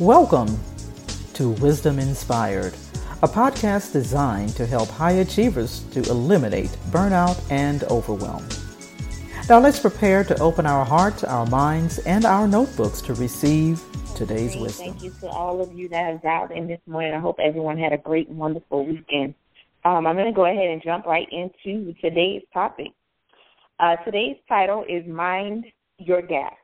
Welcome to Wisdom Inspired, a podcast designed to help high achievers to eliminate burnout and overwhelm. Now let's prepare to open our hearts, our minds, and our notebooks to receive today's wisdom. Thank you to all of you that have dialed in this morning. I hope everyone had a great, wonderful weekend. Um, I'm going to go ahead and jump right into today's topic. Uh, today's title is Mind Your Gap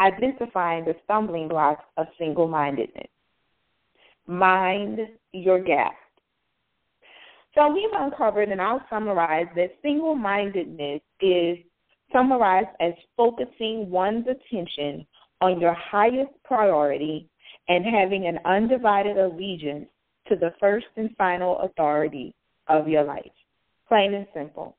Identifying the Stumbling Blocks of Single Mindedness. Mind Your Gap. So we've uncovered, and I'll summarize, that single mindedness is summarized as focusing one's attention on your highest priority and having an undivided allegiance to the first and final authority of your life. Plain and simple.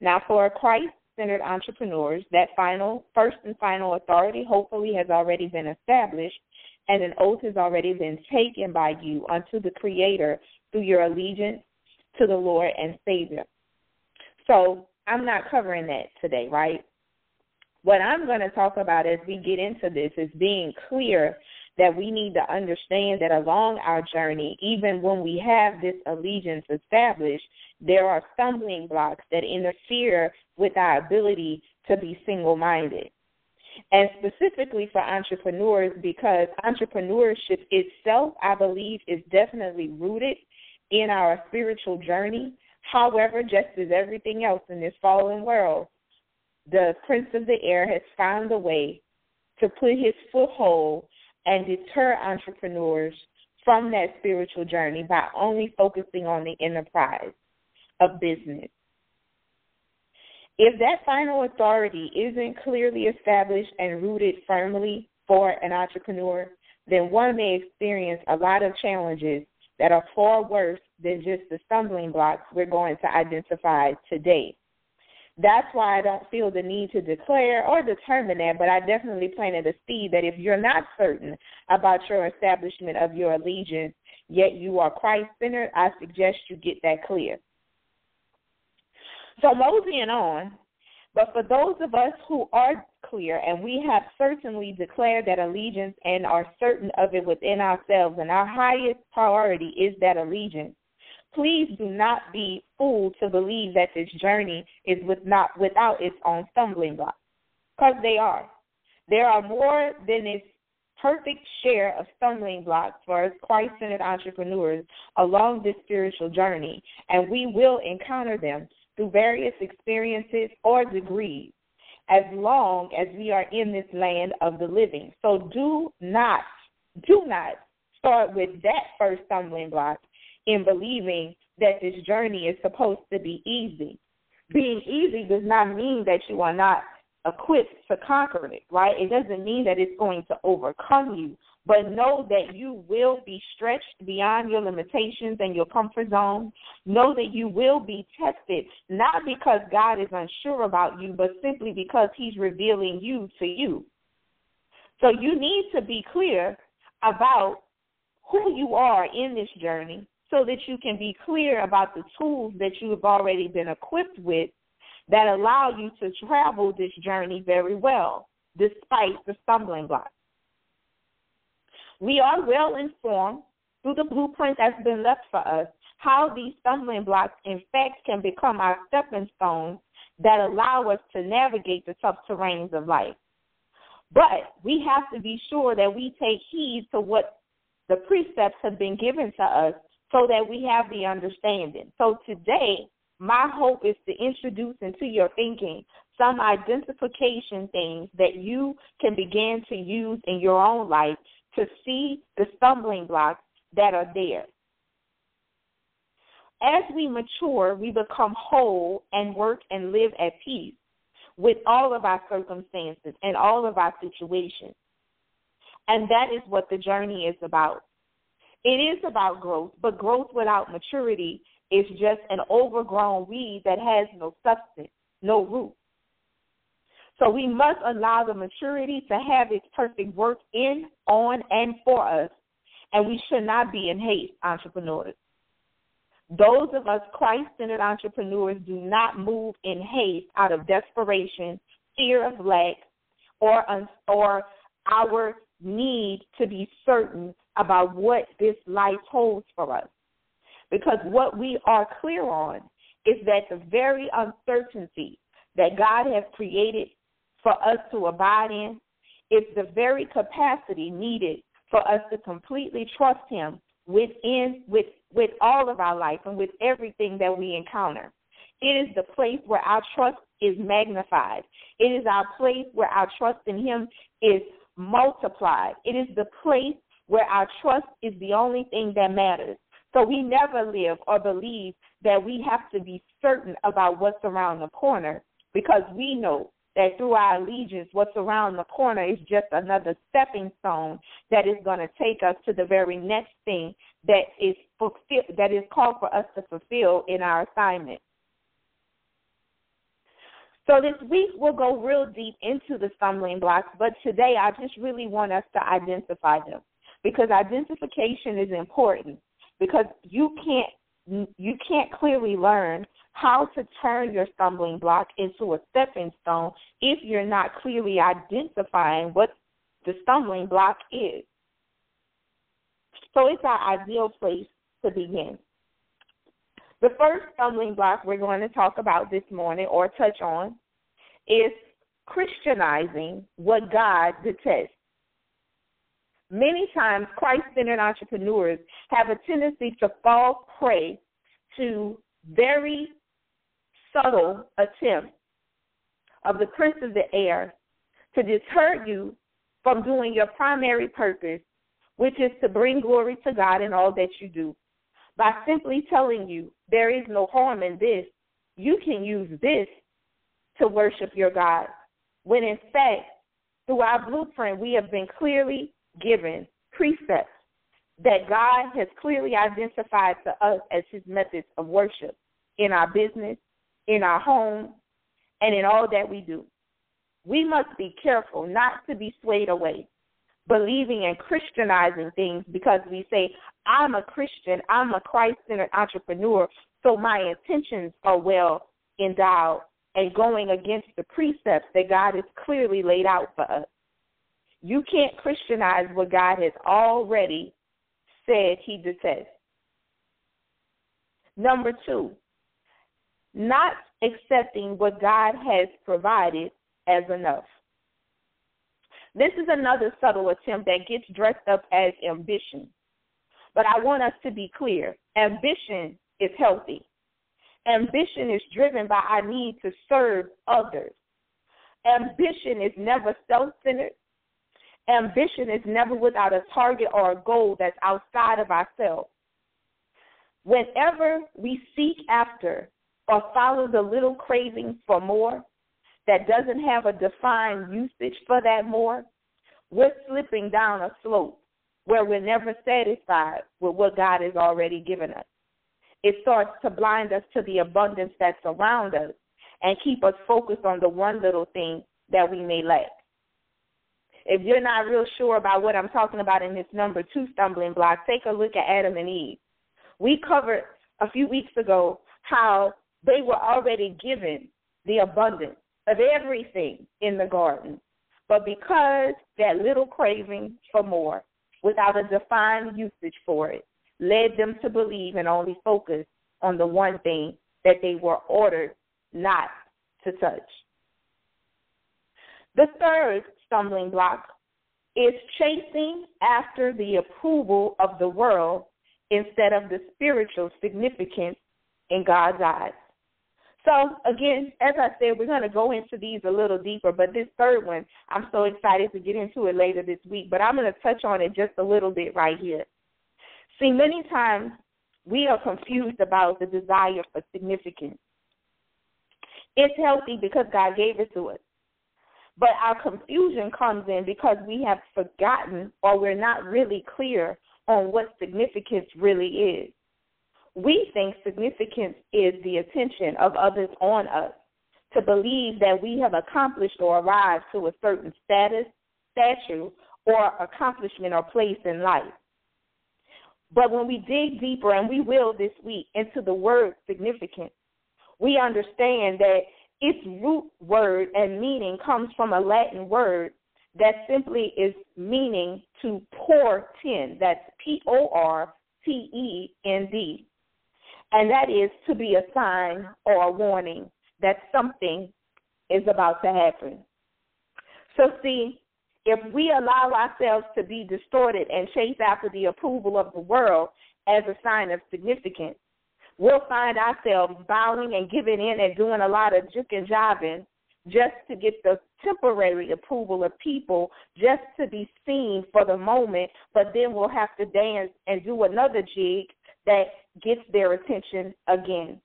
Now, for Christ centered entrepreneurs, that final, first and final authority hopefully has already been established and an oath has already been taken by you unto the Creator through your allegiance to the Lord and Savior. So, I'm not covering that today, right? What I'm going to talk about as we get into this is being clear that we need to understand that along our journey, even when we have this allegiance established, there are stumbling blocks that interfere with our ability to be single minded. And specifically for entrepreneurs, because entrepreneurship itself, I believe, is definitely rooted in our spiritual journey. However, just as everything else in this fallen world, the prince of the air has found a way to put his foothold and deter entrepreneurs from that spiritual journey by only focusing on the enterprise of business. If that final authority isn't clearly established and rooted firmly for an entrepreneur, then one may experience a lot of challenges that are far worse than just the stumbling blocks we're going to identify today. That's why I don't feel the need to declare or determine that, but I definitely planted a seed that if you're not certain about your establishment of your allegiance, yet you are Christ centered, I suggest you get that clear. So moseying on, but for those of us who are clear and we have certainly declared that allegiance and are certain of it within ourselves, and our highest priority is that allegiance, please do not be fooled to believe that this journey is with not without its own stumbling blocks, because they are. There are more than its perfect share of stumbling blocks for us Christ-centered entrepreneurs along this spiritual journey, and we will encounter them through various experiences or degrees as long as we are in this land of the living. So do not, do not start with that first stumbling block in believing that this journey is supposed to be easy. Being easy does not mean that you are not equipped to conquer it, right? It doesn't mean that it's going to overcome you, but know that you will be stretched beyond your limitations and your comfort zone. Know that you will be tested, not because God is unsure about you, but simply because He's revealing you to you. So you need to be clear about who you are in this journey so that you can be clear about the tools that you have already been equipped with that allow you to travel this journey very well, despite the stumbling blocks. We are well informed through the blueprint that's been left for us how these stumbling blocks, in fact, can become our stepping stones that allow us to navigate the tough terrains of life. But we have to be sure that we take heed to what the precepts have been given to us so that we have the understanding. So today, my hope is to introduce into your thinking some identification things that you can begin to use in your own life to see the stumbling blocks that are there. As we mature, we become whole and work and live at peace with all of our circumstances and all of our situations. And that is what the journey is about. It is about growth, but growth without maturity is just an overgrown weed that has no substance, no root. So we must allow the maturity to have its perfect work in, on, and for us. And we should not be in haste, entrepreneurs. Those of us Christ centered entrepreneurs do not move in haste out of desperation, fear of lack, or, or our need to be certain about what this life holds for us. Because what we are clear on is that the very uncertainty that God has created for us to abide in is the very capacity needed for us to completely trust Him within with with all of our life and with everything that we encounter. It is the place where our trust is magnified. It is our place where our trust in Him is multiplied. It is the place where our trust is the only thing that matters. So we never live or believe that we have to be certain about what's around the corner because we know that through our allegiance, what's around the corner is just another stepping stone that is going to take us to the very next thing that is fulfill, that is called for us to fulfill in our assignment. So this week we'll go real deep into the stumbling blocks, but today I just really want us to identify them because identification is important because you can't you can't clearly learn how to turn your stumbling block into a stepping stone if you're not clearly identifying what the stumbling block is. So it's our ideal place to begin. The first stumbling block we're going to talk about this morning or touch on is Christianizing what God detests. Many times, Christ centered entrepreneurs have a tendency to fall prey to very subtle attempt of the prince of the air to deter you from doing your primary purpose, which is to bring glory to God in all that you do. By simply telling you there is no harm in this, you can use this to worship your God. When in fact, through our blueprint, we have been clearly given precepts that God has clearly identified to us as his methods of worship in our business, in our home, and in all that we do. We must be careful not to be swayed away, believing and Christianizing things because we say, I'm a Christian, I'm a Christ centered entrepreneur, so my intentions are well endowed and going against the precepts that God has clearly laid out for us. You can't Christianize what God has already said he detests. Number two, not accepting what God has provided as enough. This is another subtle attempt that gets dressed up as ambition. But I want us to be clear ambition is healthy. Ambition is driven by our need to serve others. Ambition is never self centered. Ambition is never without a target or a goal that's outside of ourselves. Whenever we seek after or follow the little craving for more that doesn't have a defined usage for that more, we're slipping down a slope where we're never satisfied with what God has already given us. It starts to blind us to the abundance that's around us and keep us focused on the one little thing that we may lack. If you're not real sure about what I'm talking about in this number two stumbling block, take a look at Adam and Eve. We covered a few weeks ago how they were already given the abundance of everything in the garden. But because that little craving for more, without a defined usage for it, led them to believe and only focus on the one thing that they were ordered not to touch. The third stumbling block is chasing after the approval of the world instead of the spiritual significance in God's eyes. So, again, as I said, we're going to go into these a little deeper, but this third one, I'm so excited to get into it later this week, but I'm going to touch on it just a little bit right here. See, many times we are confused about the desire for significance. It's healthy because God gave it to us. But our confusion comes in because we have forgotten or we're not really clear on what significance really is. We think significance is the attention of others on us, to believe that we have accomplished or arrived to a certain status, statue, or accomplishment or place in life. But when we dig deeper, and we will this week, into the word significance, we understand that its root word and meaning comes from a Latin word that simply is meaning to portend. That's P O R T E N D. And that is to be a sign or a warning that something is about to happen. So, see, if we allow ourselves to be distorted and chase after the approval of the world as a sign of significance, we'll find ourselves bowing and giving in and doing a lot of juke and jiving just to get the temporary approval of people, just to be seen for the moment, but then we'll have to dance and do another jig that gets their attention again.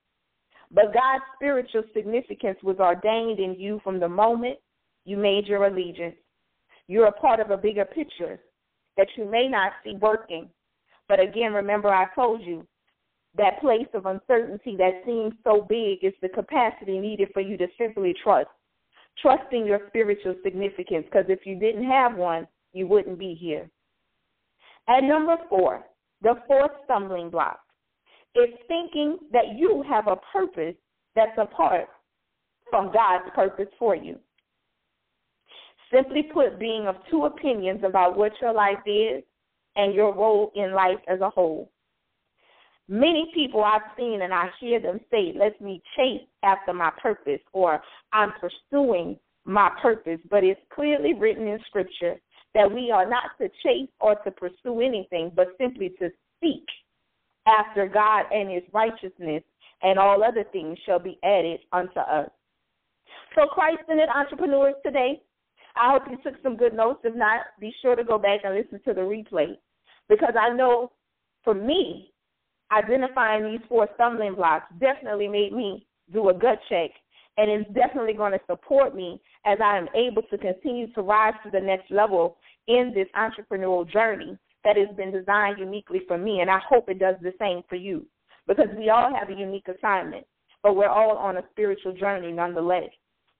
But God's spiritual significance was ordained in you from the moment you made your allegiance. You're a part of a bigger picture that you may not see working. But again, remember I told you that place of uncertainty that seems so big is the capacity needed for you to simply trust. Trusting your spiritual significance, because if you didn't have one, you wouldn't be here. And number four, the fourth stumbling block is thinking that you have a purpose that's apart from God's purpose for you. Simply put, being of two opinions about what your life is and your role in life as a whole. Many people I've seen and I hear them say, let me chase after my purpose or I'm pursuing my purpose. But it's clearly written in Scripture that we are not to chase or to pursue anything, but simply to seek after God and his righteousness, and all other things shall be added unto us. So, Christ centered entrepreneurs today, I hope you took some good notes. If not, be sure to go back and listen to the replay because I know for me, identifying these four stumbling blocks definitely made me do a gut check and it's definitely going to support me as I am able to continue to rise to the next level in this entrepreneurial journey that has been designed uniquely for me. And I hope it does the same for you because we all have a unique assignment, but we're all on a spiritual journey nonetheless.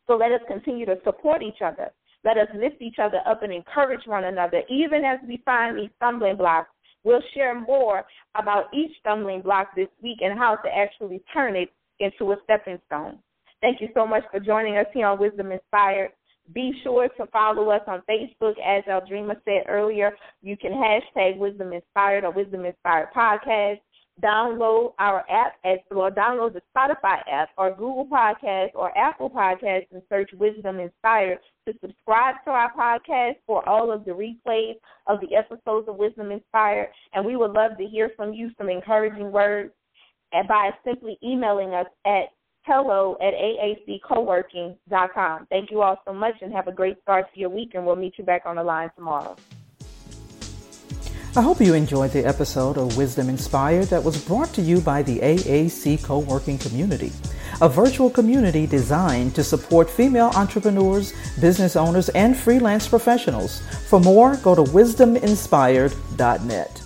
So let us continue to support each other let us lift each other up and encourage one another. Even as we find these stumbling blocks, we'll share more about each stumbling block this week and how to actually turn it into a stepping stone. Thank you so much for joining us here on Wisdom Inspired. Be sure to follow us on Facebook. As Eldrima said earlier, you can hashtag Wisdom Inspired or Wisdom Inspired Podcast download our app as well download the Spotify app or Google Podcast or Apple Podcast and search Wisdom Inspired to subscribe to our podcast for all of the replays of the episodes of Wisdom Inspired. And we would love to hear from you some encouraging words by simply emailing us at hello at aaccoworking.com. Thank you all so much and have a great start to your week and we'll meet you back on the line tomorrow. I hope you enjoyed the episode of Wisdom Inspired that was brought to you by the AAC Co-working Community, a virtual community designed to support female entrepreneurs, business owners, and freelance professionals. For more, go to wisdominspired.net.